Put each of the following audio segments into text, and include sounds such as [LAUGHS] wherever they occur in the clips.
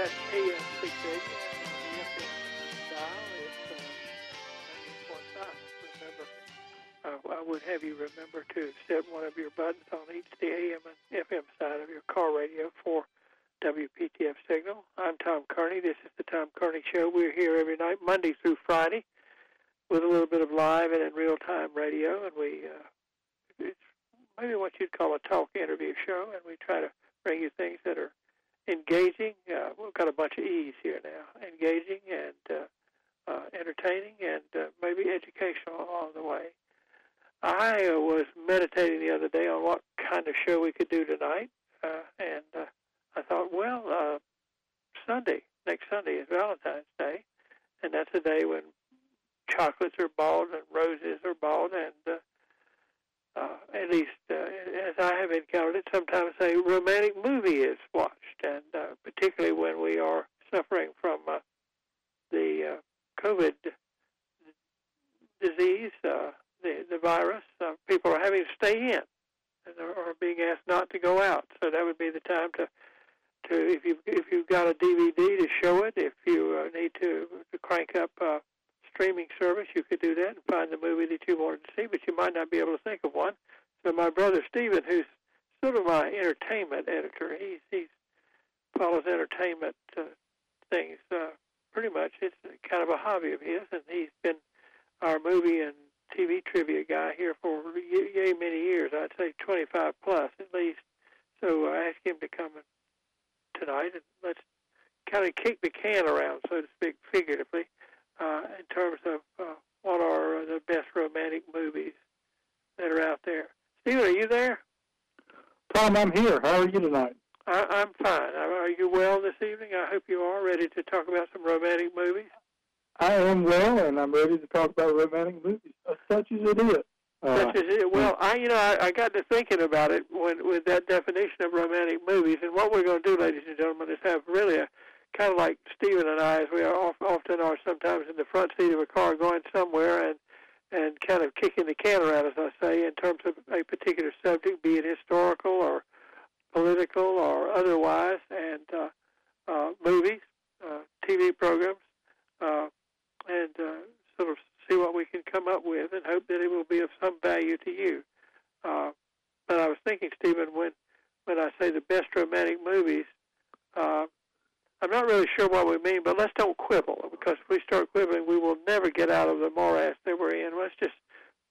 that AM 680 and the FM dial is uh, 90.9. Remember, uh, I would have you remember to set one of your buttons on each the AM and FM side of your car radio for WPTF signal. I'm Tom Kearney. This is the Tom Kearney Show. We're here every night, Monday through Friday, with a little bit of live and in real time radio, and we uh, it's maybe what you'd call a talk interview show, and we try to bring you things that are engaging. Uh, we've got a bunch of E's here now, engaging and uh, uh, entertaining, and uh, maybe educational along the way. I was meditating the other day on what kind of show we could do tonight, uh, and uh, I thought, well, uh, Sunday, next Sunday is Valentine's Day, and that's a day when chocolates are bought and roses are bought, and uh, uh, at least uh, as I have encountered it, sometimes a romantic movie is watched, and uh, particularly when we are suffering from uh, the uh, COVID disease, uh, the the virus, uh, people are having to stay in and are, being asked not to go out. So that would be the time to to if you if you've got a DVD to show it, if you uh, need to to crank up. Uh, streaming service, you could do that and find the movie that you wanted to see, but you might not be able to think of one. So my brother Stephen, who's sort of my entertainment editor, he's he follows entertainment uh, things uh, pretty much. It's kind of a hobby of his, and he's been our movie and TV trivia guy here for yay many years. I'd say 25 plus at least. So I asked him to come tonight, and let's kind of kick the can around, so to speak, figuratively uh, in terms of uh, what are the best romantic movies that are out there. Stephen, are you there? Tom, I'm here. How are you tonight? I, I'm fine. Are you well this evening? I hope you are ready to talk about some romantic movies. I am well, and I'm ready to talk about romantic movies, such as it is. Uh, such as it. Well, I, you know, I, I got to thinking about it when with that definition of romantic movies, and what we're going to do, ladies and gentlemen, is have really a kind of like Stephen and I, as we are often are sometimes in the front seat of a car going somewhere and and kind of kicking the can around, as I say, in terms of a particular subject, be it historical or political or otherwise, and uh, uh, movies, uh, TV programs, uh, and uh, sort of see what we can come up with and hope that it will be of some value to you. Uh, but I was thinking, Stephen, when when I say the best romantic movies, not really sure what we mean, but let's don't quibble because if we start quibbling, we will never get out of the morass that we're in. Let's just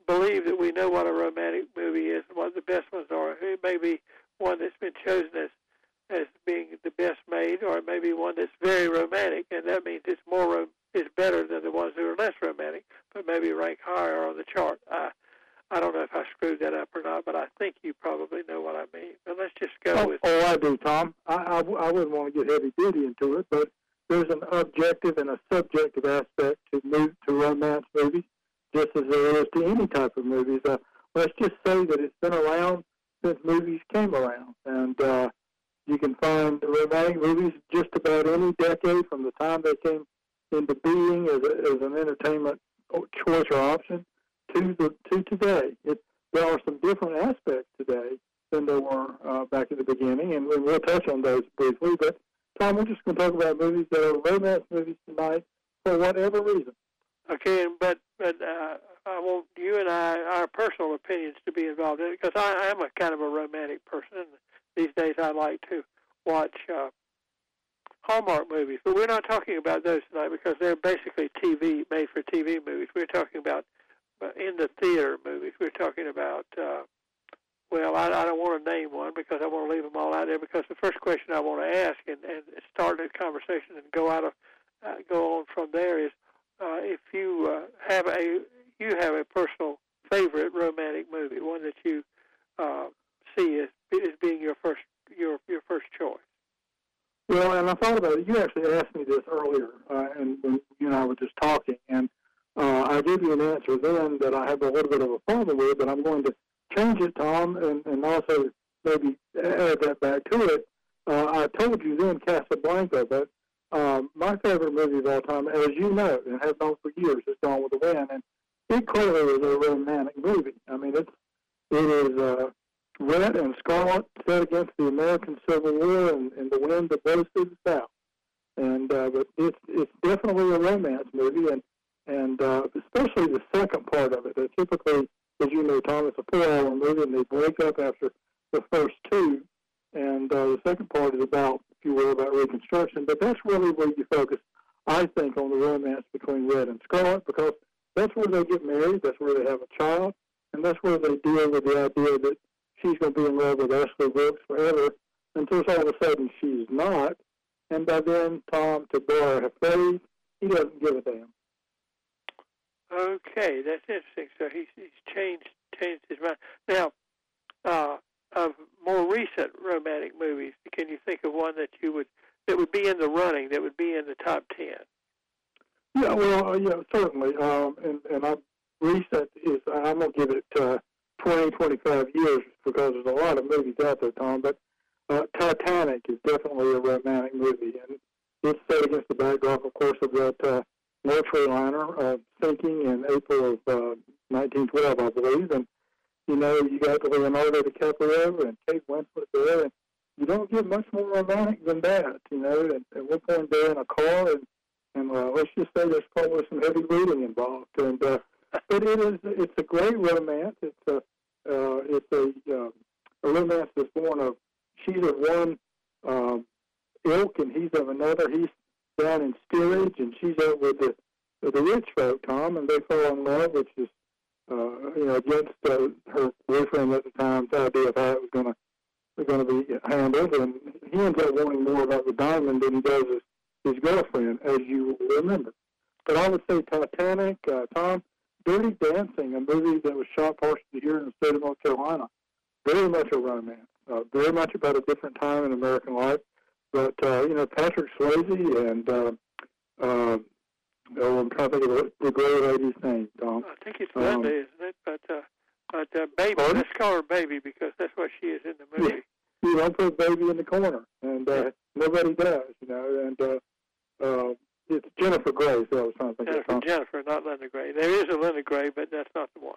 believe that we know what a romantic movie is and what the best ones are. It may be one that's been chosen as as being the best made, or it may be one that's very romantic, and that means it's more it's better than the ones that are less romantic, but maybe rank higher on the chart. I I don't know if I screwed that up or not, but I think you probably know what I mean. But let's just go oh, with. Oh, I do, Tom. I, I, I wouldn't want to get heavy duty into it, but there's an objective and a subjective aspect to move to romance movies, just as there is to any type of movies. Uh, let's just say that it's been around since movies came around, and uh, you can find romantic movies just about any decade from the time they came into being as, a, as an entertainment choice or option to the to today. It, there are some different aspects today than there were uh, back at the beginning, and we'll touch on those briefly. But Tom, we're just going to talk about movies that are romance movies tonight for whatever reason. Okay, but but uh, I want you and I our personal opinions to be involved in it because I am a kind of a romantic person. These days, I like to watch uh, Hallmark movies, but we're not talking about those tonight because they're basically TV made for TV movies. We're talking about in the theater movies. We're talking about. Uh, well, I, I don't want to name one because I want to leave them all out there. Because the first question I want to ask and, and start a conversation and go out of uh, go on from there is uh, if you uh, have a you have a personal favorite romantic movie, one that you uh, see as as being your first your your first choice. Well, and I thought about it. You actually asked me this earlier, uh, and when you and I were just talking, and uh, I gave you an answer then that I have a little bit of a problem with, but I'm going to change it, Tom, and, and also maybe add that back to it. Uh, I told you then Casablanca, but um, my favorite movie of all time, as you know and have known for years, is Gone with the Wind, and it clearly is a romantic movie. I mean, it's it is uh, Rhett and Scarlett set against the American Civil War and, and the wind that blows through the South. and uh, but it's it's definitely a romance movie, and and uh, especially the second part of it. Uh, typically, as you know, Tom, it's a four-hour movie, and they break up after the first two, and uh, the second part is about, if you will, about Reconstruction. But that's really where you focus, I think, on the romance between Rhett and Scarlett, because that's where they get married, that's where they have a child, and that's where they deal with the idea that she's going to be in love with Ashley Brooks forever, until all of a sudden she's not, and by then Tom, to borrow her phrase, he doesn't give a damn. Okay, that's interesting. So he's, he's changed changed his mind. Now, uh, of more recent romantic movies, can you think of one that you would that would be in the running, that would be in the top ten? Yeah, well, uh, yeah, certainly. Um, and and I recent is I'm gonna give it uh, 20, 25 years because there's a lot of movies out there, Tom. But uh, Titanic is definitely a romantic movie, and it's set against the backdrop, of course, of that uh, military liner uh, sinking in April of uh, 1912, I believe. And you know, you got Leonardo DiCaprio and Kate Winslet there, and you don't get much more romantic than that. You know, at, at one point they're in a car, and and uh, let's just say there's probably some heavy reading involved. And uh, but it is it's a great romance. It's a uh, it's a, uh, a romance that's born of she's of one um, ilk and he's of another. He's down in steerage, and she's out with the with the rich folk, Tom, and they fall in love, which is uh, you know against uh, her boyfriend at the time's idea of how it was going to was going to be handled, and he ends up wanting more about the diamond than he does his, his girlfriend, as you remember. But I would say Titanic, uh, Tom, Dirty Dancing, a movie that was shot partially here in the state of North Carolina, very much a romance, uh, very much about a different time in American life. But uh, you know, Patrick Swayze and uh, uh, oh, I'm trying to think of the, the great lady's name. Tom. I think it's Linda, um, isn't it? But uh, but uh, baby, pardon? let's call her baby because that's what she is in the movie. Yeah. You don't put baby in the corner, and uh, yeah. nobody does, you know. And uh, uh, it's Jennifer Grey. So I was trying to think Jennifer, of Jennifer, not Linda Gray. There is a Linda Gray, but that's not the one.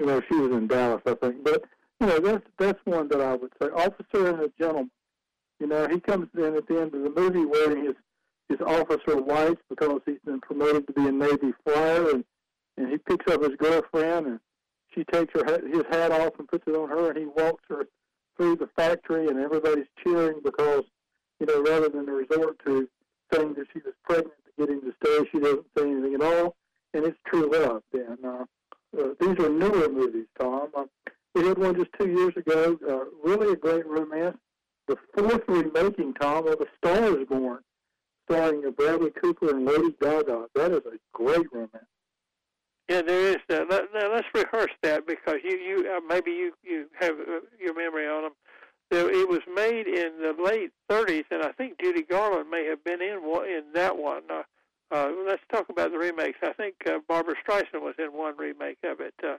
You know, she was in Dallas, I think. But you know, that's that's one that I would say. Officer and a Gentleman. You know, he comes in at the end of the movie wearing his his officer whites because he's been promoted to be a Navy flyer, and and he picks up his girlfriend, and she takes her his hat off and puts it on her, and he walks her through the factory, and everybody's cheering because you know rather than resort to saying that she was pregnant to get him to stay, she doesn't say anything at all, and it's true love. And uh, uh, these are newer movies, Tom. Uh, we had one just two years ago, uh, really a great romance the fourth remaking, Tom, of A Star is Born, starring Bradley Cooper and Lady Gaga. That is a great romance. Yeah, there is. that. let, let's rehearse that because you, you uh, maybe you you have uh, your memory on them. It was made in the late 30s, and I think Judy Garland may have been in one, in that one. Uh, uh, let's talk about the remakes. I think uh, Barbra Streisand was in one remake of it. Uh,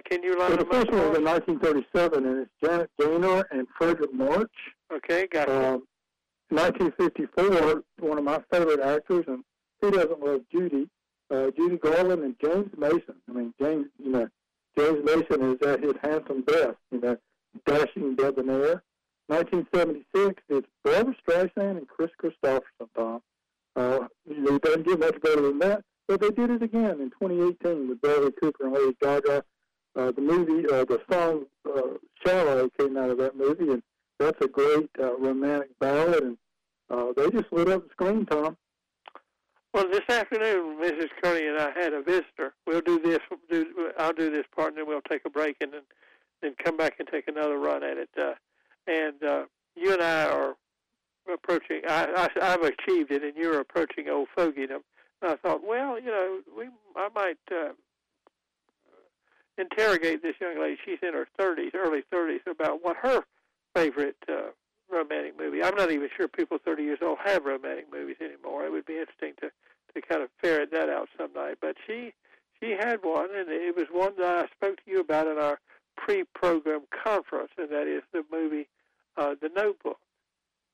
can you line well, the first one was in 1937, and it's Janet Gaynor and Fredric March. Okay, got it. Um, 1954, one of my favorite actors, and who doesn't love Judy? Uh, Judy Garland and James Mason. I mean, James, you know, James Mason is at his handsome best, you know, dashing debonair. 1976, it's Barbra Streisand and Kris Kristofferson, Tom. Uh, it doesn't get much better than that, but they did it again in 2018 with Bradley Cooper and Lady Gaga. Uh, the movie, uh, the song uh, "Shallow" came out of that movie, and that's a great uh, romantic ballad. And uh, they just lit up the screen, Tom. Well, this afternoon, Mrs. Kearney and I had a visitor. We'll do this. Do, I'll do this part, and then we'll take a break, and then then come back and take another run at it. Uh, and uh, you and I are approaching. I, I, I've achieved it, and you're approaching old fogeydom. And I thought, well, you know, we I might uh, interrogate this young lady. She's in her 30s, early 30s, about what her favorite uh, romantic movie. I'm not even sure people 30 years old have romantic movies anymore. It would be interesting to to kind of ferret that out some night. But she she had one, and it was one that I spoke to you about in our pre-program conference, and that is the movie uh, The Notebook.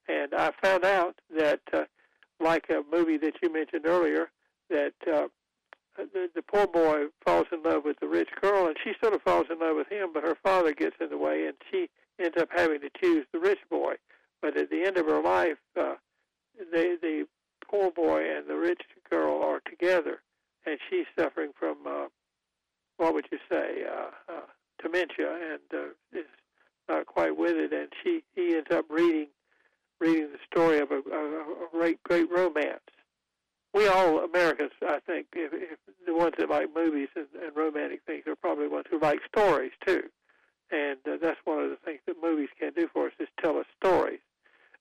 And I found out that, uh, like a movie that you mentioned earlier, that uh, the, the poor boy falls in love with the rich girl, and she sort of falls in love with him, but her father gets in the way, and she ends up having to choose the rich boy. But at the end of her life, uh, the the poor boy and the rich girl are together, and she's suffering from uh, what would you say, uh, uh, dementia, and uh, is not quite with it, and she he ends up reading reading the story of a, a, a great great romance. We all Americans, I think, if, if the ones that like movies and, and romantic things are probably ones who like stories too, and uh, that's one of the things that movies can do for us is tell us stories.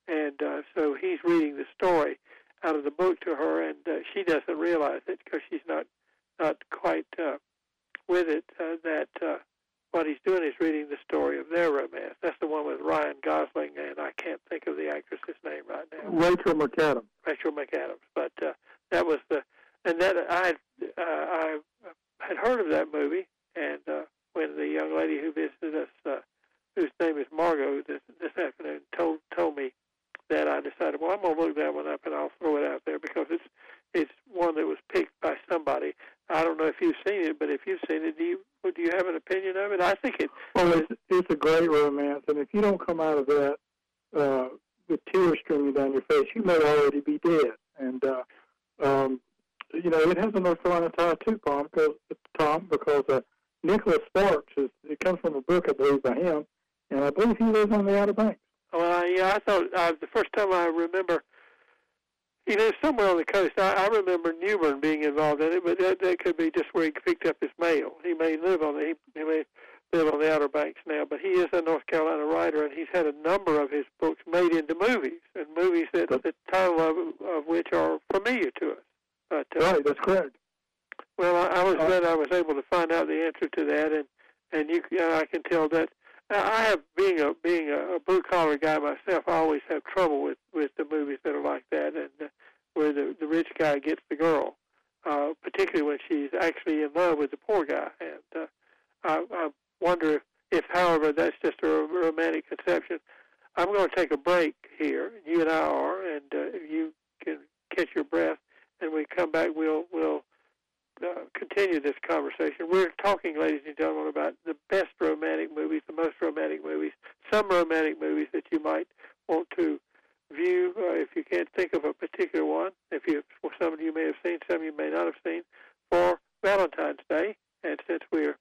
And uh, so he's reading the story out of the book to her, and uh, she doesn't realize it because she's not not quite uh, with it. Uh, that uh, what he's doing is reading the story of their romance. That's the one with Ryan Gosling, and I can't think of the actress's name right now. Rachel McAdams. Rachel McAdams. But uh, that was the, and that I uh, I had heard of that movie, and uh, when the young lady who visited us, uh, whose name is Margot, this this afternoon, told told me that, I decided, well, I'm gonna look that one up, and I'll throw it out there because it's it's one that was picked by somebody. I don't know if you've seen it, but if you've seen it, do you do you have an opinion of it? I think it. Well, it's, it's a great romance, and if you don't come out of that uh, with tears streaming down your face, you may already be dead. And uh, um, you know, it has a North Carolina tie too, Tom, because Tom, because uh, Nicholas Sparks is. It comes from a book, I believe, by him, and I believe he lives on the Outer Banks. Well, uh, yeah, I thought uh, the first time I remember he lives somewhere on the coast. I, I remember New Bern being involved in it, but that, that could be just where he picked up his mail. He may live on the he, he may live on the Outer Banks now, but he is a North Carolina writer, and he's had a number of his books made into movies, and movies that the title of, of which are familiar to us. But, uh, right, that's correct. Well, I, I was uh, glad I was able to find out the answer to that, and and you, uh, I can tell that I have being a being a blue collar guy myself. I always have trouble with with the movies that are like that, and uh, where the the rich guy gets the girl, uh, particularly when she's actually in love with the poor guy. And uh, I, I wonder if, if, however, that's just a romantic conception. I'm going to take a break here. You and I are, and uh, you can catch your breath, and we come back, we'll we'll uh, continue this conversation. We're talking, ladies and gentlemen, about the best romantic movies, the most romantic movies, some romantic movies that you might want to view uh, if you can't think of a particular one. If you, some of you may have seen, some you may not have seen, for Valentine's Day. And since we're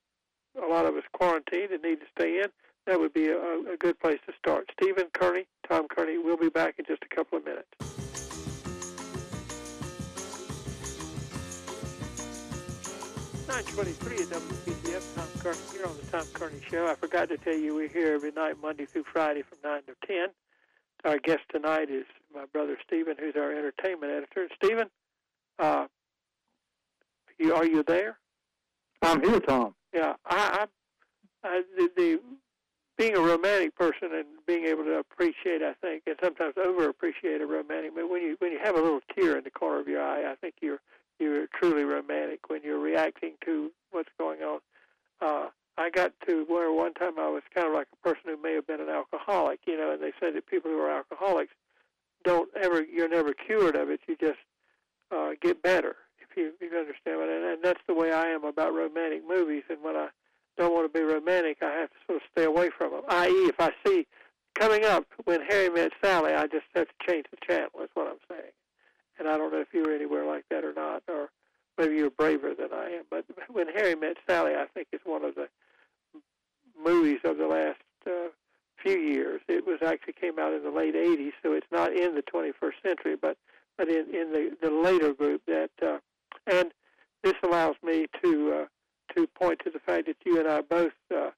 a lot of us quarantined and need to stay in, that would be a, a good place to start. Stephen Kearney, Tom Kearney, we'll be back in just a couple of minutes. 923 at WPTF, Tom Kearney here on the Tom Kearney Show. I forgot to tell you we're here every night, Monday through Friday from 9 to 10. Our guest tonight is my brother Stephen, who's our entertainment editor. Stephen, uh, you, are you there? I'm here, Tom. Yeah, I, I, I the, the being a romantic person and being able to appreciate, I think, and sometimes over appreciate a romantic. But when you when you have a little tear in the corner of your eye, I think you're you're truly romantic when you're reacting to what's going on. Uh, I got to where one time I was kind of like a person who may have been an alcoholic, you know, and they say that people who are alcoholics don't ever, you're never cured of it. You just uh, get better, you, you understand what. And, that's the way I am about romantic movies. And when I don't want to be romantic, I have to sort of stay away from them. I.e., if I see coming up when Harry met Sally, I just have to change the channel. Is what I'm saying and I don't know if you were anywhere like that or not, or maybe you're braver than I am. But when Harry Met Sally, I think is one of the movies of the last uh, few years. It was actually came out in the late '80s, so it's not in the 21st century, but but in in the the later group that. Uh, and this allows me to uh, to point to the fact that you and I both uh,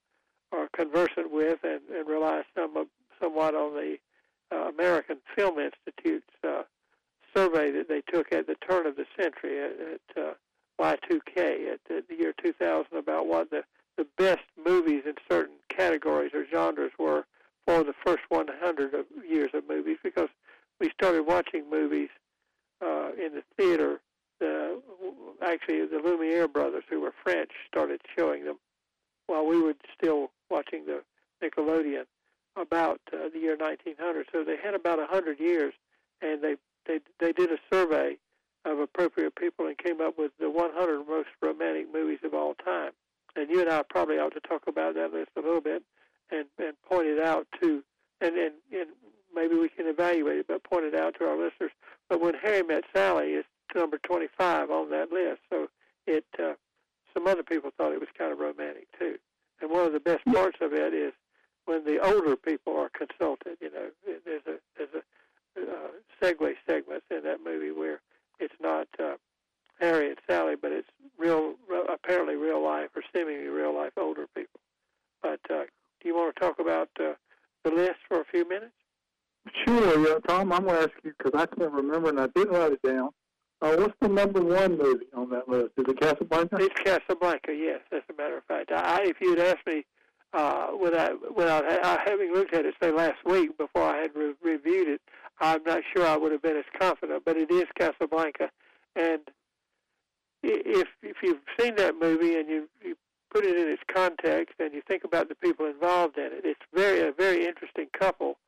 are conversant with and, and rely some somewhat on the uh, American Film Institute's uh, survey that they took at the turn of the century at, at uh, Y2K at the, the year 2000 about what the the best movies in certain categories or genres were for the first 100 of years of movies because we started watching movies uh, in the theater. The, actually, the Lumiere brothers, who were French, started showing them while we were still watching the Nickelodeon about uh, the year 1900. So they had about 100 years, and they they they did a survey of appropriate people and came up with the 100 most romantic movies of all time. And you and I probably ought to talk about that list a little bit and and point it out to and and, and maybe we can evaluate it, but point it out to our listeners But when Harry Met Sally is number 25 on that list, so it uh, some other people thought it was kind of romantic too. And one of the best parts of it is when the older people are consulted. You know, there's a there's a uh, segue segments in that movie where it's not uh, Harry and Sally, but it's real, apparently real life or seemingly real life older people. But uh, do you want to talk about uh, the list for a few minutes? Sure, yeah, Tom. I'm going to ask you because I can't remember and I didn't write it down. Uh, what's the number one movie on that list? Is it Casablanca? It's Casablanca. Yes, as a matter of fact. I, if you'd asked me uh, without without having looked at it say last week before I had re- reviewed it, I'm not sure I would have been as confident. But it is Casablanca, and if if you've seen that movie and you, you put it in its context and you think about the people involved in it, it's very a very interesting couple.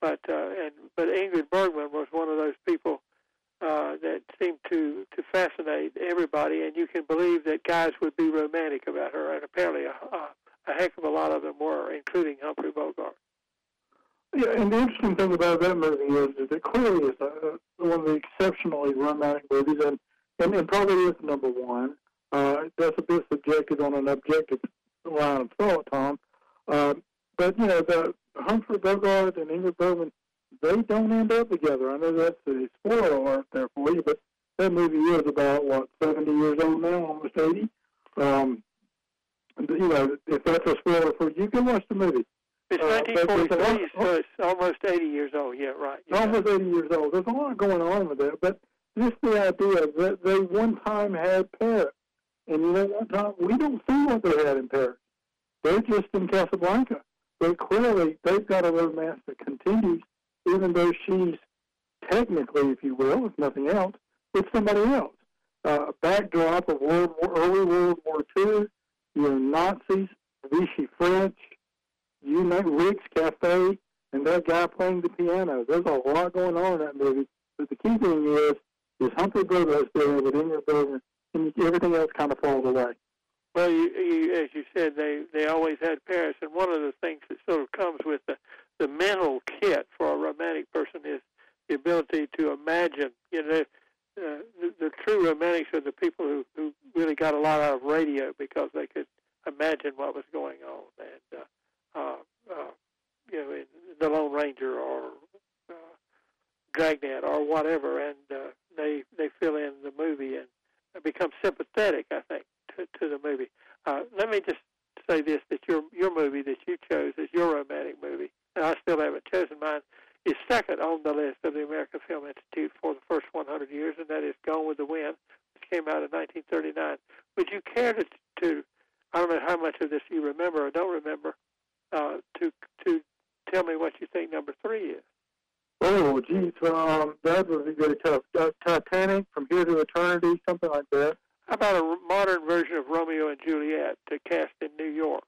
But uh, and but Ingrid Bergman was one of those people uh, that seemed to to fascinate everybody, and you can believe that guys would be romantic about her, and apparently a, a, a heck of a lot of them were, including Humphrey Bogart. Yeah, and the interesting thing about that movie is, is it clearly is a, one of the exceptionally romantic movies, and, and, and probably is number one. Uh, that's a bit subjective on an objective line of thought, Tom. Uh, but, you know, the Humphrey Bogart and Ingrid Bergman they don't end up together. I know that's a spoiler alert there for you, but that movie is about what seventy years old now, almost eighty. Um, you know, if that's a spoiler for you, you can watch the movie. It's uh, 1943, so it's almost 80 years old. Yeah, right. Yeah. Almost 80 years old. There's a lot going on with that, but just the idea that they one time had Paris, and you know, one time we don't see what they had in Paris. They're just in Casablanca. But clearly, they've got a romance that continues even though she's technically, if you will, if nothing else, it's somebody else. Uh, backdrop of World War, early World War II, you know, Nazis, Vichy French, you know, Rick's Cafe, and that guy playing the piano. There's a lot going on in that movie. But the key thing is, is Humphrey Bogart there with Ingrid Bergman, and everything else kind of falls away. Well, you, you, as you said, they they always had Paris, and one of the things that sort of comes with the the mental kit for a romantic person is the ability to imagine. You know, uh, the, the true romantics are the people who, who really got a lot out of radio because they could imagine what was going on, and uh, uh, uh, you know, in the Lone Ranger or uh, Dragnet or whatever, and uh, they they fill in the movie and become sympathetic. I think to, to the movie. Uh, let me just say this: that your your movie that you chose is your romantic movie and I still haven't chosen mine, is second on the list of the American Film Institute for the first 100 years, and that is Gone with the Wind, which came out in 1939. Would you care to, to I don't know how much of this you remember or don't remember, uh, to to tell me what you think number three is? Oh, geez, um, that would be very tough. Uh, Titanic, From Here to Eternity, something like that. How about a modern version of Romeo and Juliet to cast in New York?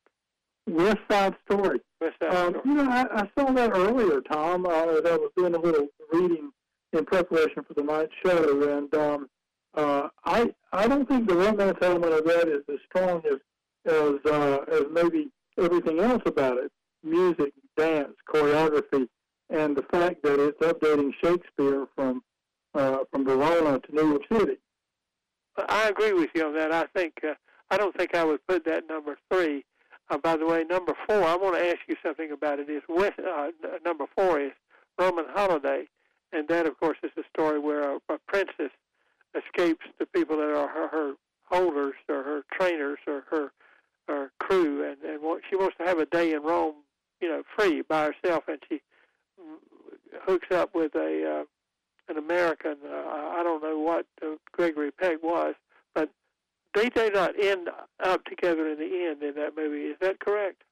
West Side Story. West Side um, Story. You know, I, I saw that earlier, Tom. Uh, as I was doing a little reading in preparation for the night show, and um, uh, I I don't think the romance element of that is as strong as as uh, as maybe everything else about it: music, dance, choreography, and the fact that it's updating Shakespeare from uh, from Verona to New York City. I agree with you on that. I think uh, I don't think I would put that number three uh, by the way, number four, I want to ask you something about it. Is with uh, number four is Roman Holiday, and that, of course, is a story where a, a princess escapes the people that are her, her holders or her trainers or her her crew, and and she wants to have a day in Rome, you know, free by herself, and she hooks up with a uh, an American. Uh, I don't know what uh, Gregory Peck was, but they do not end up together in the end in that movie. Is that correct?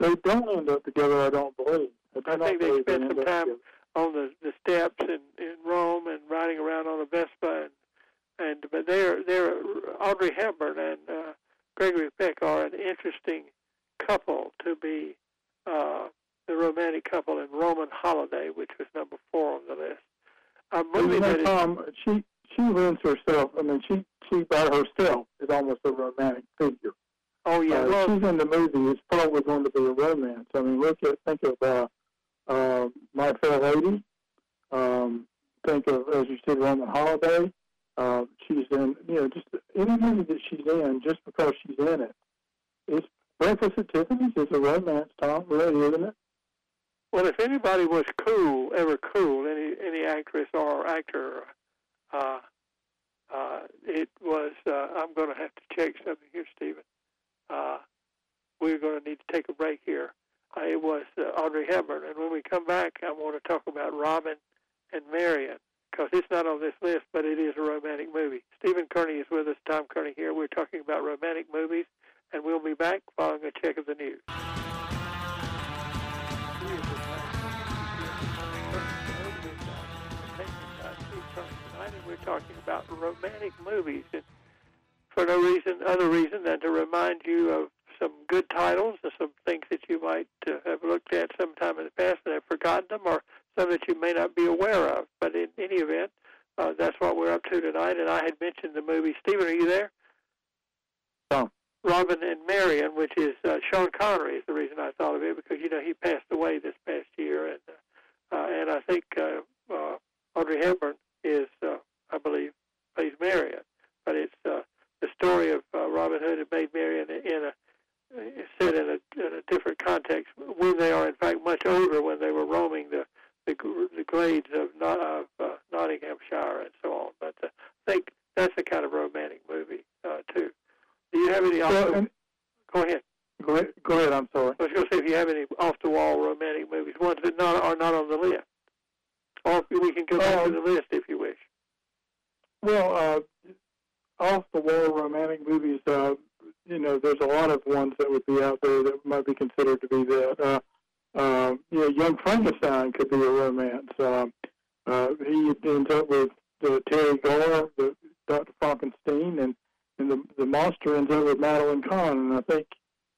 They don't end up together. I don't believe. I, I think they spend some time on the the steps in in Rome and riding around on a Vespa and and but they're they're Audrey Hepburn and uh, Gregory Peck are an interesting couple to be uh, the romantic couple in Roman Holiday, which was number four on the list. A movie that is, um, she she lends herself. I mean, she she by herself is almost a romantic figure. Oh yeah, uh, well, she's in the movie. It's probably going to be a romance. I mean, look at think of uh, uh, My Fair Lady, um, think of, as you said, Roman Holiday. Uh, she's in, you know, just any movie that she's in, just because she's in it. It's Breakfast at Tiffany's is a romance, Tom, really, isn't it? Well, if anybody was cool, ever cool, any any actress or actor, uh, uh, it was. Uh, I'm going to have to check something here, Stephen. Uh, we're going to need to take a break here. Uh, it was uh, Audrey Hepburn, and when we come back, I want to talk about Robin and Marian because it's not on this list, but it is a romantic movie. Stephen Kearney is with us. Tom Kearney here. We're talking about romantic movies, and we'll be back following a check of the news. We're talking about romantic movies, and for no reason, other reason than to remind you of some good titles and some things that you might uh, have looked at sometime in the past and have forgotten them, or some that you may not be aware of. But in any event, uh, that's what we're up to tonight. And I had mentioned the movie. Stephen, are you there? No. Robin and Marian, which is uh, Sean Connery, is the reason I thought of it because you know he passed away this past year, and uh, uh, and I think uh, uh, Audrey Hepburn is, uh, I believe, plays Marian. But it's uh, the story of uh, Robin Hood and Maid Marian in a set in a, in a different context when they are in fact much older when they were roaming the the, the glades of, of uh, Nottinghamshire and so on. But uh, I think that's the kind of romantic movie uh, too. Do you have any? Off Well, the, and- go ahead. Go ahead, go ahead, I'm sorry. I was going to say if you have any off the wall romantic movies, ones that not are not on the list, or we can go back to Um, the list if you wish. Well, uh, off the wall romantic movies, uh, you know, there's a lot of ones that would be out there that might be considered to be that. Uh, uh, you know, Young Frankenstein could be a romance. Um, uh, he ends up with uh, Teri Garr, the Dr. Frankenstein, and and the the monster ends up with Madeline Kahn. And I think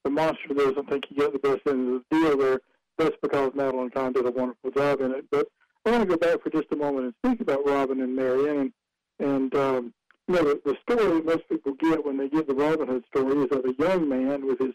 the monster doesn't think he got the best end of the deal there. That's because Madeline Kahn did a wonderful job in it. But I want to go back for just a moment and speak about Robin and Marian and and um, you know, the, the story most people get when they get the Robin Hood story is of a young man with his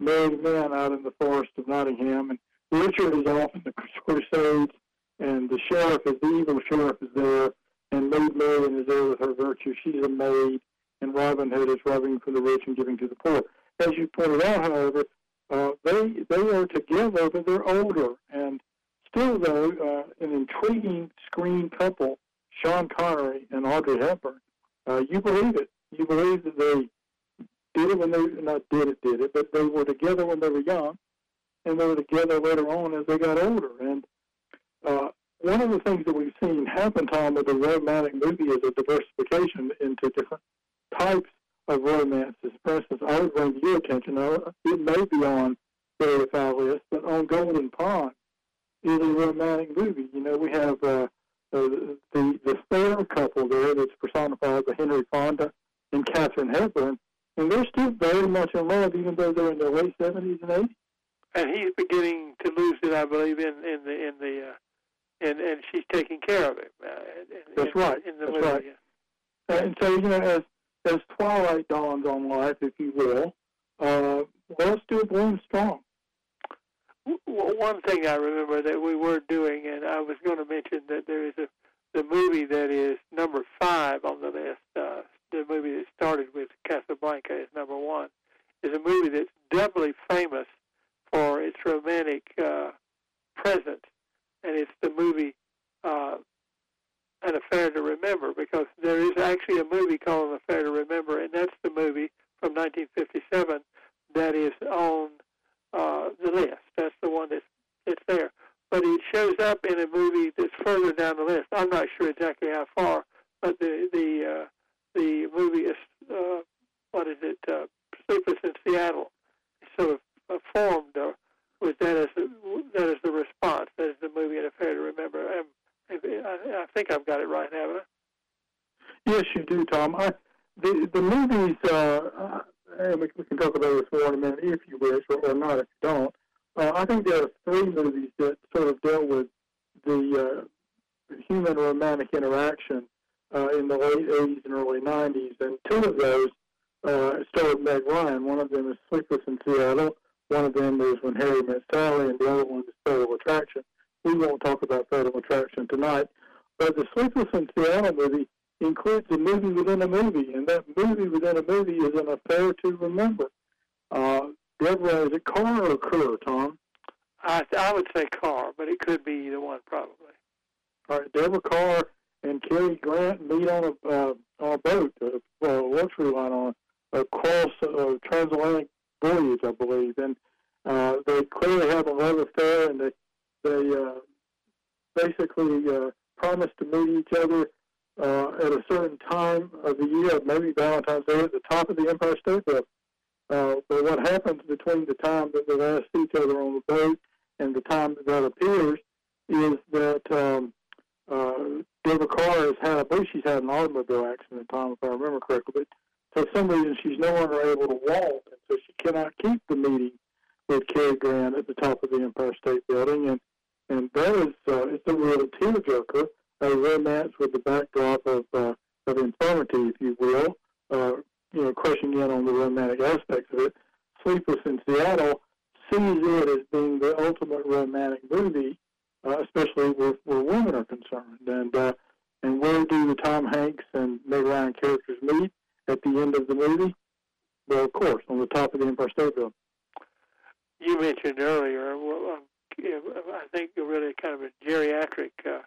married man out in the forest of Nottingham, and Richard is off in the Crusades, and the sheriff is the evil sheriff is there, and Maid Marian is there with her virtue. She's a maid, and Robin Hood is robbing from the rich and giving to the poor. As you pointed out, however, uh, they they are together, but they're older, and still though uh, an intriguing screen couple, Sean Connery and Audrey Hepburn. Uh, you believe it. You believe that they did it when they not did it, did it, but they were together when they were young, and they were together later on as they got older. And uh, one of the things that we've seen happen, Tom, with the romantic movie is a diversification into different types of romances. For instance, I would bring to your attention, it may be on very list, but on Golden Pond is a romantic movie. You know, we have uh, uh, the the fair couple there that's personified by Henry Fonda and Katharine Hepburn, and they're still very much in love, even though they're in their late seventies and eighties. And he's beginning to lose it, I believe, in in the in the uh, and and she's taking care of him. Uh, in, That's in, right. In the That's movie. right. And so, you know, as as twilight dawns on life, if you will, uh, love still blooms strong. One thing I remember that we were doing, and I was going to mention that there is a the movie that is number five on the list. Uh, the movie that started with Casablanca is number one. Is a movie that's doubly famous for its romantic uh, presence, and it's the movie uh, An Affair to Remember because there is actually a movie called An Affair to Remember, and that's the movie from 1957 that is on uh, the list. That's the one that's it's there. But it shows up in a movie that's further down the list. I'm not sure exactly how far, but the the uh, the movie is uh, what is it? Uh, Sleepless in Seattle. Sort of uh, formed uh, with that as the, that is the response. That is the movie An Affair to Remember. Um, I, I think I've got it right, haven't I? Yes, you do, Tom. I, the the movies, uh, and we, we can talk about this more in a minute if you wish, or, or not if you don't. Uh, I think there are three movies that sort of dealt with the uh, human romantic interaction uh, in the late 80s and early 90s, and two of those uh, starred Meg Ryan. One of them is Sleepless in Seattle. One of them is When Harry Met Sally, and the other one is Fatal Attraction. We won't talk about Fatal Attraction tonight. But the Sleepless in Seattle movie includes a movie within a movie, and that movie within a movie is an affair to remember. Uh, Deborah, is it Carr or Kerr, Tom? I I would say Carr, but it could be either one probably. All right, Deborah Carr and Cary Grant meet on a uh, on a boat, a, a luxury line on a cross uh, transatlantic voyage, I believe, and uh, they clearly have a love affair, and they they uh, basically uh, promise to meet each other uh, at a certain time of the year, maybe Valentine's Day, at the top of the Empire State Building. Uh, but what happens between the time that they last see each other on the boat and the time that that appears is that um, uh, Deborah Carr has had, I believe she's had an automobile accident, Tom, if I remember correctly. But for some reason, she's no longer able to walk, and so she cannot keep the meeting with Cary Grant at the top of the Empire State Building, and and that is uh, it's a real tearjerker, a romance with the backdrop of uh, of infirmity, if you will, uh, you know, crushing in on the romantic aspects of it. Sleepless in Seattle sees it as being the ultimate romantic movie, uh, especially where, where women are concerned. And uh, and where do the Tom Hanks and Meg Ryan characters meet at the end of the movie? Well, of course, on the top of the Empire State Building. You mentioned earlier, well, um, I think really kind of a geriatric uh,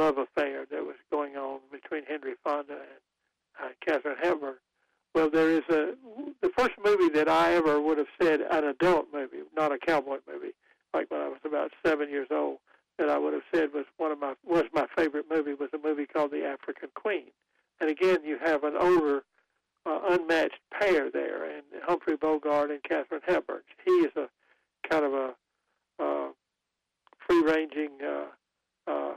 love affair that was going on between Henry Fonda and uh, Katharine Hepburn. Well, there is a the first movie that I ever would have said an adult movie, not a cowboy movie, like when I was about seven years old, that I would have said was one of my was my favorite movie was a movie called The African Queen. And again, you have an older, uh, unmatched pair there, and Humphrey Bogart and Katharine Hepburn. He is a kind of a uh, free-ranging uh, uh,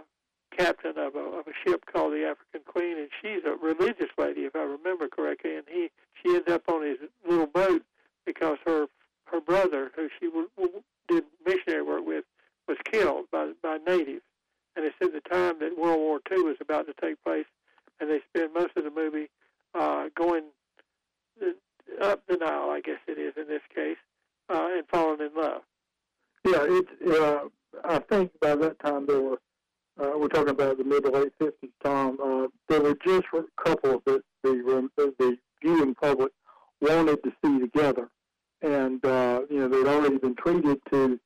captain of a, of a ship called the African Queen, and she's a religious lady, if I remember correctly. And he, she ends up on his little boat because her her brother, who she w- w- did missionary work with, was killed by by natives. And it's at the time that World War II was about to take place, and they spend most of the movie uh, going up the Nile, I guess it is in this case, uh, and falling in love. Yeah, it's. Uh, I think by that time there were. Uh, we're talking about the mid to late fifties, Tom. Uh, there were just couples that the the viewing public wanted to see together, and uh, you know they'd already been treated to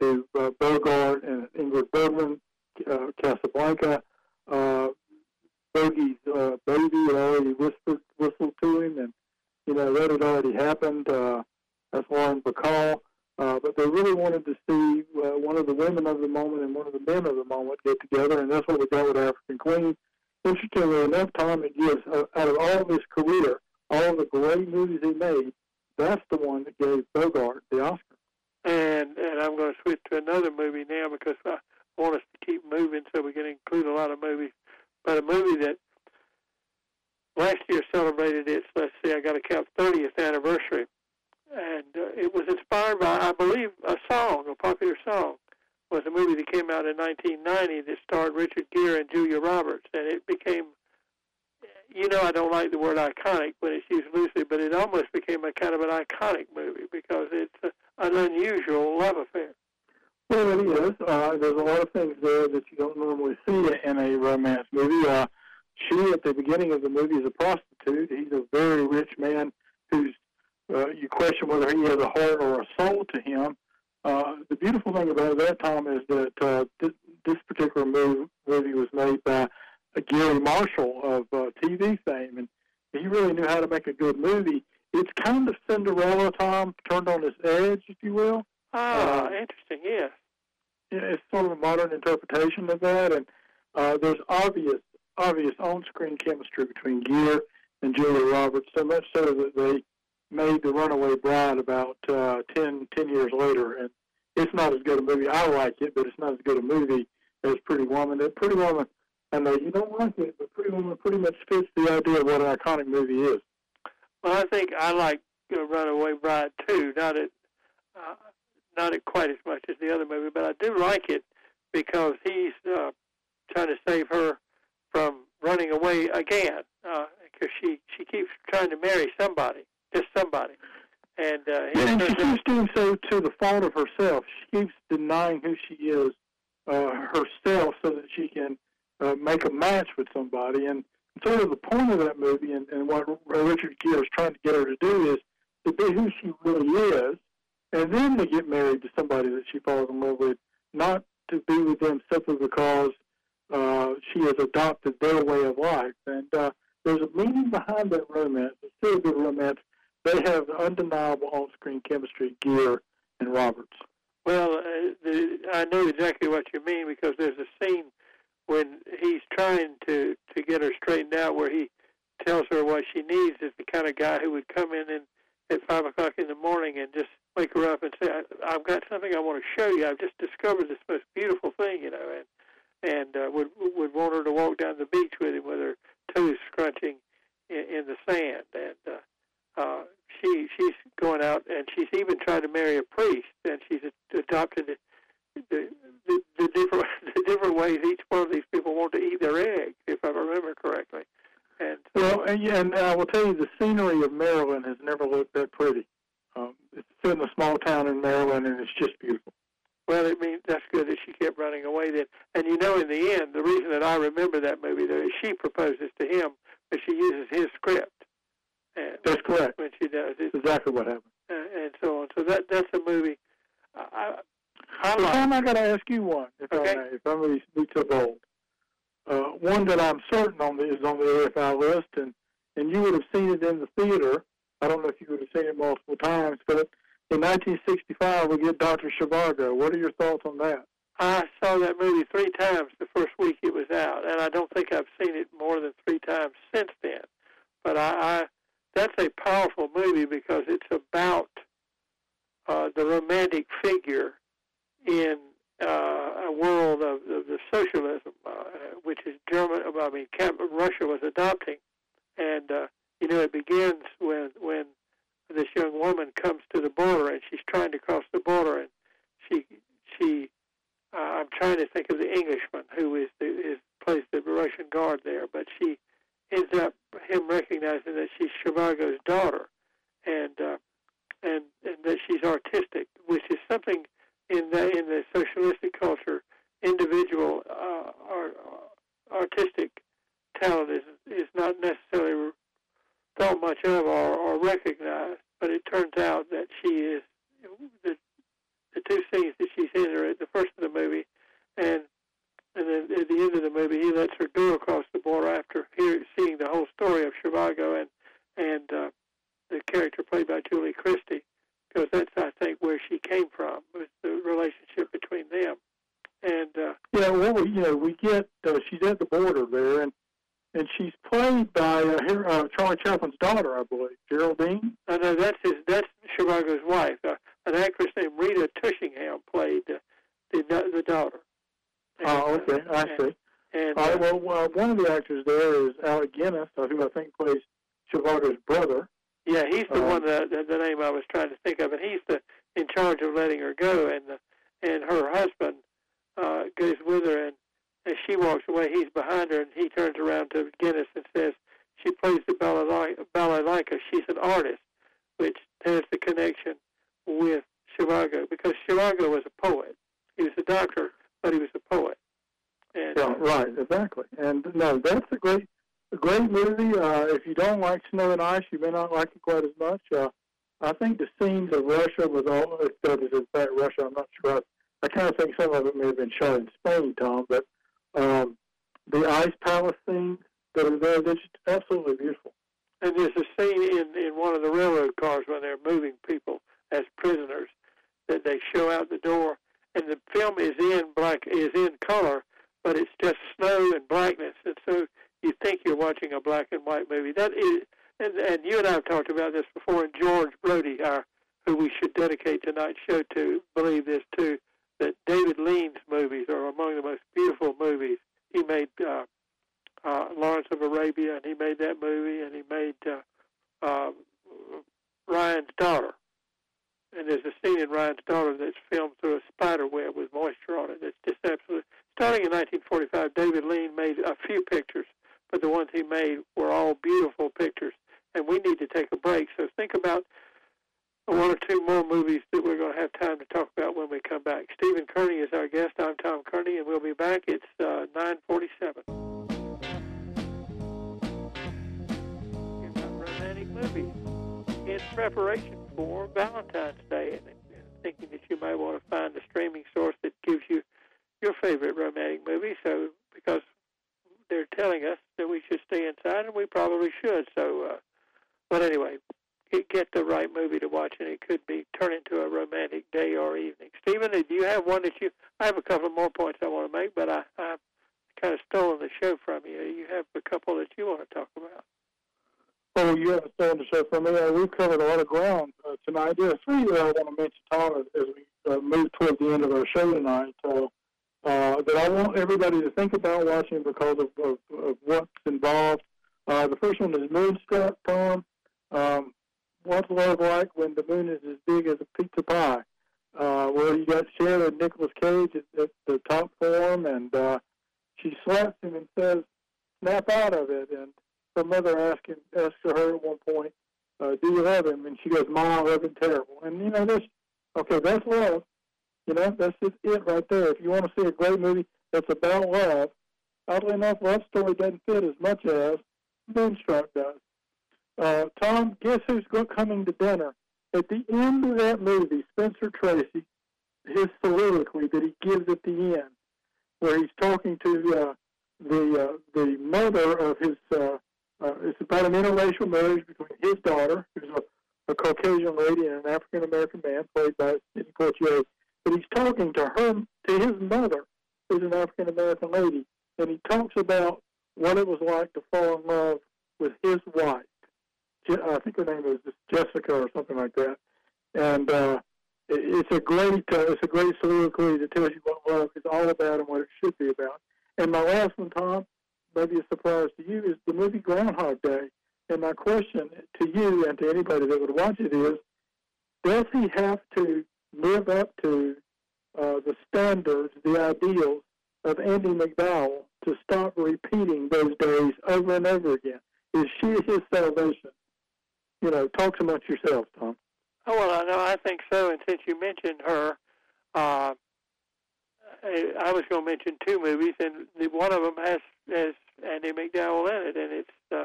to uh, Bogart and Ingrid Bergman, uh, Casablanca. Uh, Bogey's uh, baby had already whispered whistled to him, and you know that had already happened. Uh, that's Lauren Bacall. Uh, but they really wanted to see uh, one of the women of the moment and one of the men of the moment get together, and that's what we got with African Queen. Interestingly enough, Tom, it gives, uh, out of all of his career, all the great movies he made, that's the one that gave Bogart the Oscar. And and I'm going to switch to another movie now because I want us to keep moving so we can include a lot of movies. But a movie that last year celebrated its, let's see, I got to count, 30th anniversary and uh, it was inspired by, I believe, a song, a popular song. Was a movie that came out in 1990 that starred Richard Gere and Julia Roberts, and it became, you know, I don't like the word iconic when it's used loosely, but it almost became a kind of an iconic movie because it's a, an unusual love affair. Well, it is. Uh, there's a lot of things there that you don't normally see in a romance movie. Uh, she, at the beginning of the movie, is a prostitute. He's a very rich man who's uh, you question whether he has a heart or a soul to him. Uh, the beautiful thing about that, Tom, is that uh, this, this particular movie, movie was made by uh, Garry Marshall of uh, TV fame, and he really knew how to make a good movie. It's kind of Cinderella, Tom, turned on its edge, if you will. Ah, uh, interesting. Sort of a modern interpretation of that, and uh, there's obvious, obvious on-screen chemistry between Gere and Julia Roberts, so much so that they made The Runaway Bride about uh, 10, 10 years later, and it's not as good a movie. I like it, but it's not as good a movie as Pretty Woman. And Pretty Woman, I know you don't like it, but Pretty Woman pretty much fits the idea of what an iconic movie is. Well, I think I like Runaway Bride too. Not it, uh, not quite as much as the other movie, but I do like it because he's uh, trying to save her from running away again because uh, she she keeps trying to marry somebody just somebody. And uh, yeah, and she keeps doing so to the fault of herself. She keeps denying who she is uh, herself so that she can uh, make a match with somebody. And sort of the point of that movie and, and what Richard Gere is trying to get her to do is to be who she really is, and then to get married to somebody that she falls in love with, not to be with them simply because uh, she has adopted their way of life. And uh, there's a meaning behind that romance. It's still a good romance. They have undeniable on-screen chemistry, Gere and Roberts. Well, uh, the, I know exactly what you mean because there's a scene when he's trying to to get her straightened out, where he tells her what she needs is the kind of guy who would come in and at five o'clock in the morning and just wake her up and say, "I've got something I want to show you. I've just discovered this most beautiful thing," you know, and and uh, would would want her to walk down the beach with him with her toes scrunching in, in the sand, and uh, uh, she she's going out and she's even tried to marry a priest, and she's adopted the, the, the, different [LAUGHS] the different ways each one of these people want to eat their egg, if I remember correctly. And well, and, yeah, and I will tell you, the scenery of Maryland has never looked that pretty. Um, it's in a small town in Maryland, and it's just beautiful. Well, I mean, that's good that she kept running away then. And you know, in the end, the reason that I remember that movie, though, is she proposes to him, but she uses his script. And that's correct. When she does, it's exactly what happened. And, and so on. So that that's a movie. I, I, like. Tom, I got to ask you one, if okay. I if I'm going to be so bold. Uh, one that I'm certain on is on the AFI list, and and you would have seen it in the theater. I don't know if you would have seen it multiple times, but in 1965 we get Dr. Zhivago. What are your thoughts on that? I saw that movie three times the first week it was out, and I don't think I've seen it more than three times since then. But I, I that's a powerful movie because it's about uh, the romantic figure in uh, a world of, of the socialism, uh, which is German. I mean, Russia was adopting, and uh, you know, it begins when when this young woman comes to the border and she's trying to cross the border, and she she uh, I'm trying to think of the Englishman who is the, is plays the Russian guard there, but she ends up him recognizing that she's Zhivago's daughter, and uh, and and that she's artistic, which is something in the in the socialistic culture, individual uh, art, artistic talent is is not necessarily thought much of or, or recognized. But it turns out that she is the the two scenes that she's in are at the first of the movie, and and then at the end of the movie, he lets her go across the border after hearing, seeing the whole story of Zhivago and and uh, the character played by Julie Christie, because that's I think where she came from was the relationship between them. And uh, yeah, well, we, you know, we get uh, she's at the border there, and and she's played by uh, uh, Charlie Chaplin's daughter, I believe, Geraldine. I know that's his. That's Zhivago's wife. Uh, an actress named Rita Tushingham played uh, the the daughter. And, oh, okay, I and, see. And, All right, well, uh, one of the actors there is Alec Guinness, uh, who I think plays Zhivago's brother. Yeah, he's the uh, one that the, the name I was trying to think of, and he's the in charge of letting her go, and the, and her husband uh, goes with her, and as she walks away, he's behind her, and he turns around to Guinness and says, "She plays the balalaika. She's an artist," which has the connection with Zhivago because Zhivago was a poet. He was a doctor, but he was a poet. And, yeah, right, exactly. And no, that's a great, a great movie. Uh, if you don't like snow and ice, you may not like it quite as much. Uh, I think the scenes of Russia was all, if that is in fact Russia, I'm not sure. I, I kind of think some of it may have been shot in Spain, Tom, but um, the ice palace scenes that are there, they're just absolutely beautiful. And there's a scene in, in one of the railroad cars when they're moving people as prisoners that they show out the door, and the film is in black, is in color, but it's just snow and blackness, and so you think you're watching a black and white movie. That is, and, and you and I have talked about this before, and George Brody, our who we should dedicate tonight's show to, believe this too, that David Lean's movies are among the most beautiful movies. He made uh, uh, Lawrence of Arabia, and he made that movie, and he made uh, uh, Ryan's Daughter. And there's a scene in Ryan's Daughter that's filmed through a spider web with moisture on it. It's just absolutely. Starting in 1945, David Lean made a few pictures, but the ones he made were all beautiful pictures and we need to take a break. So think about one or two more movies that we're going to have time to talk about when we come back. Stephen Kearney is our guest. I'm Tom Kearney, and we'll be back. It's uh, 947. Romantic movies in preparation for Valentine's Day and thinking that you may want to find a streaming source that gives you your favorite romantic movie. So because they're telling us that we should stay inside, and we probably should. So uh, but anyway, get, the right movie to watch, and it could be turn into a romantic day or evening. Stephen, do you have one that you? I have a couple more points I want to make, but I, I kind of stolen the show from you. You have a couple that you want to talk about. Oh, you haven't stolen the show from me. Uh, we've covered a lot of ground uh, tonight. There are three that I want to mention, Tom, as, as we uh, move toward the end of our show tonight. Uh, uh, that I want everybody to think about watching because of, of, of what's involved. Uh, the first one is Moonstruck, Tom. Um, what's love like when the moon is as big as a pizza pie? Uh, where you got Cher and Nicolas Cage at, at the top form, and uh, she slaps him and says, "Snap out of it." And her mother asks him, asks her at one point, uh, "Do you love him?" And she goes, "Mom, I love him terrible." And you know, this okay, that's love. You know, that's just it right there. If you want to see a great movie that's about love, oddly enough, Love Story doesn't fit as much as Moonstruck does. Uh, Tom, guess who's coming to dinner? At the end of that movie, Spencer Tracy, his soliloquy that he gives at the end, where he's talking to uh, the uh, the mother of his. Uh, uh, it's about an interracial marriage between his daughter, who's a, a Caucasian lady, and an African American man, played by Sidney Poitier. But he's talking to her, to his mother, who's an African American lady, and he talks about what it was like to fall in love with his wife. I think her name was Jessica or something like that. And uh, it's a great uh, it's a great soliloquy that tells you what love is all about and what it should be about. And my last one, Tom, maybe a surprise to you, is the movie Groundhog Day. And my question to you and to anybody that would watch it is, does he have to live up to uh, the standards, the ideals of Andie MacDowell to stop repeating those days over and over again? Is she his salvation? You know, talk amongst yourselves, Tom. Oh well, no, I think so. And since you mentioned her, uh, I was going to mention two movies, and the, one of them has has Andie MacDowell in it, and it's uh,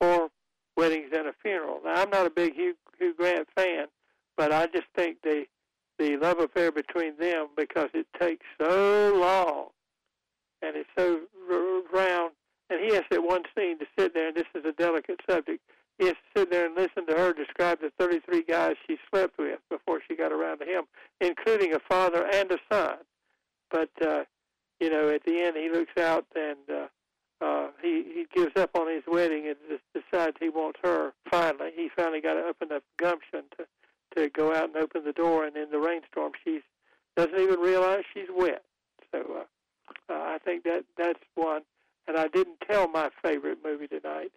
Four Weddings and a Funeral. Now, I'm not a big Hugh, Hugh Grant fan, but I just think the the love affair between them because it takes so long, and it's so r- round, and he has that one scene to sit there, and this is a delicate subject he has to sit there and listen to her describe the 33 guys she slept with before she got around to him, including a father and a son. But uh, you know, at the end, he looks out and uh, uh, he he gives up on his wedding and just decides he wants her. Finally, he finally got up enough gumption to to go out and open the door, and in the rainstorm, she doesn't even realize she's wet. So uh, uh, I think that that's one. And I didn't tell my favorite movie tonight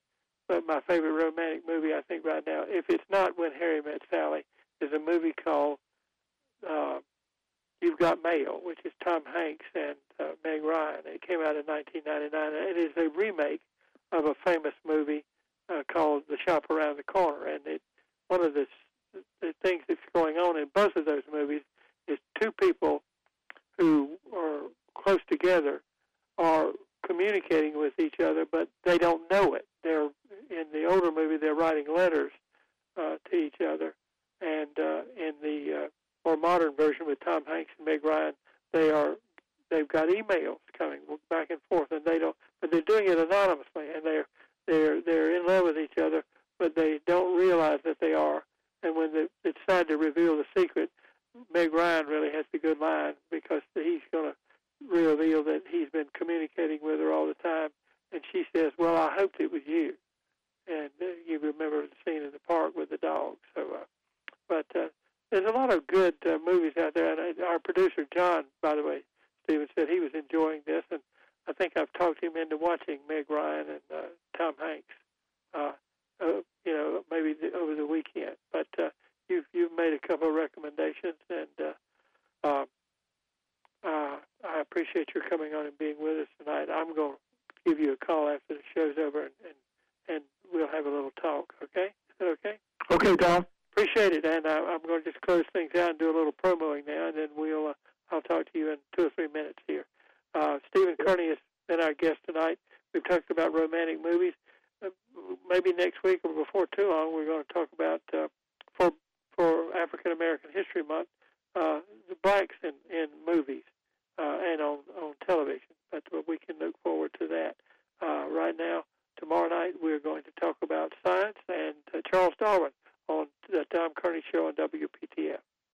but my favorite romantic movie, I think, right now, if it's not When Harry Met Sally, is a movie called uh, You've Got Mail, which is Tom Hanks and uh, Meg Ryan. It came out in 1999. and It is a remake of a famous movie uh, called The Shop Around the Corner, and it one of the, the things that's going on in both of those movies is two people who are close together are communicating with each other, but they don't know it. They're in the older movie, they're writing letters uh, to each other, and uh, in the uh, more modern version with Tom Hanks and Meg Ryan, they are they've got emails coming back and forth, and they don't, but they're doing it anonymously, and they're they're they're in love with each other, but they don't realize that they are. And when they, they decide to reveal the secret, Meg Ryan really has the good line because he's going to reveal that he's been communicating with her all the time, and she says, "Well, I hoped it was you." and uh, you remember the scene in the park with the dog. So, uh, but uh, there's a lot of good uh, movies out there. And uh, our producer John, by the way, Stephen said he was enjoying this, and I think I've talked him into watching Meg Ryan and uh, Tom Hanks. Uh, uh, you know, maybe the, over the weekend. But uh, you've you've made a couple of recommendations, and uh, uh, uh, I appreciate your coming on and being with us tonight. I'm going give you a call after the show's over and, and and we'll have a little talk. Okay? Is that okay? Okay, Tom. Appreciate it, and uh, I'm going to just close things out and do a little promoing now, and then we'll uh, I'll talk to you in two or three minutes here. Uh, Stephen Kearney has been our guest tonight. We've talked about romantic movies. Uh, maybe next week or before too long, we're going to talk about uh, for for African American History Month, uh, the blacks in in movies uh, and on on television. But we can look forward to that. Uh, right now, tomorrow night, we're going to talk about science and uh, Charles Darwin on the Tom Kearney Show on WPTF.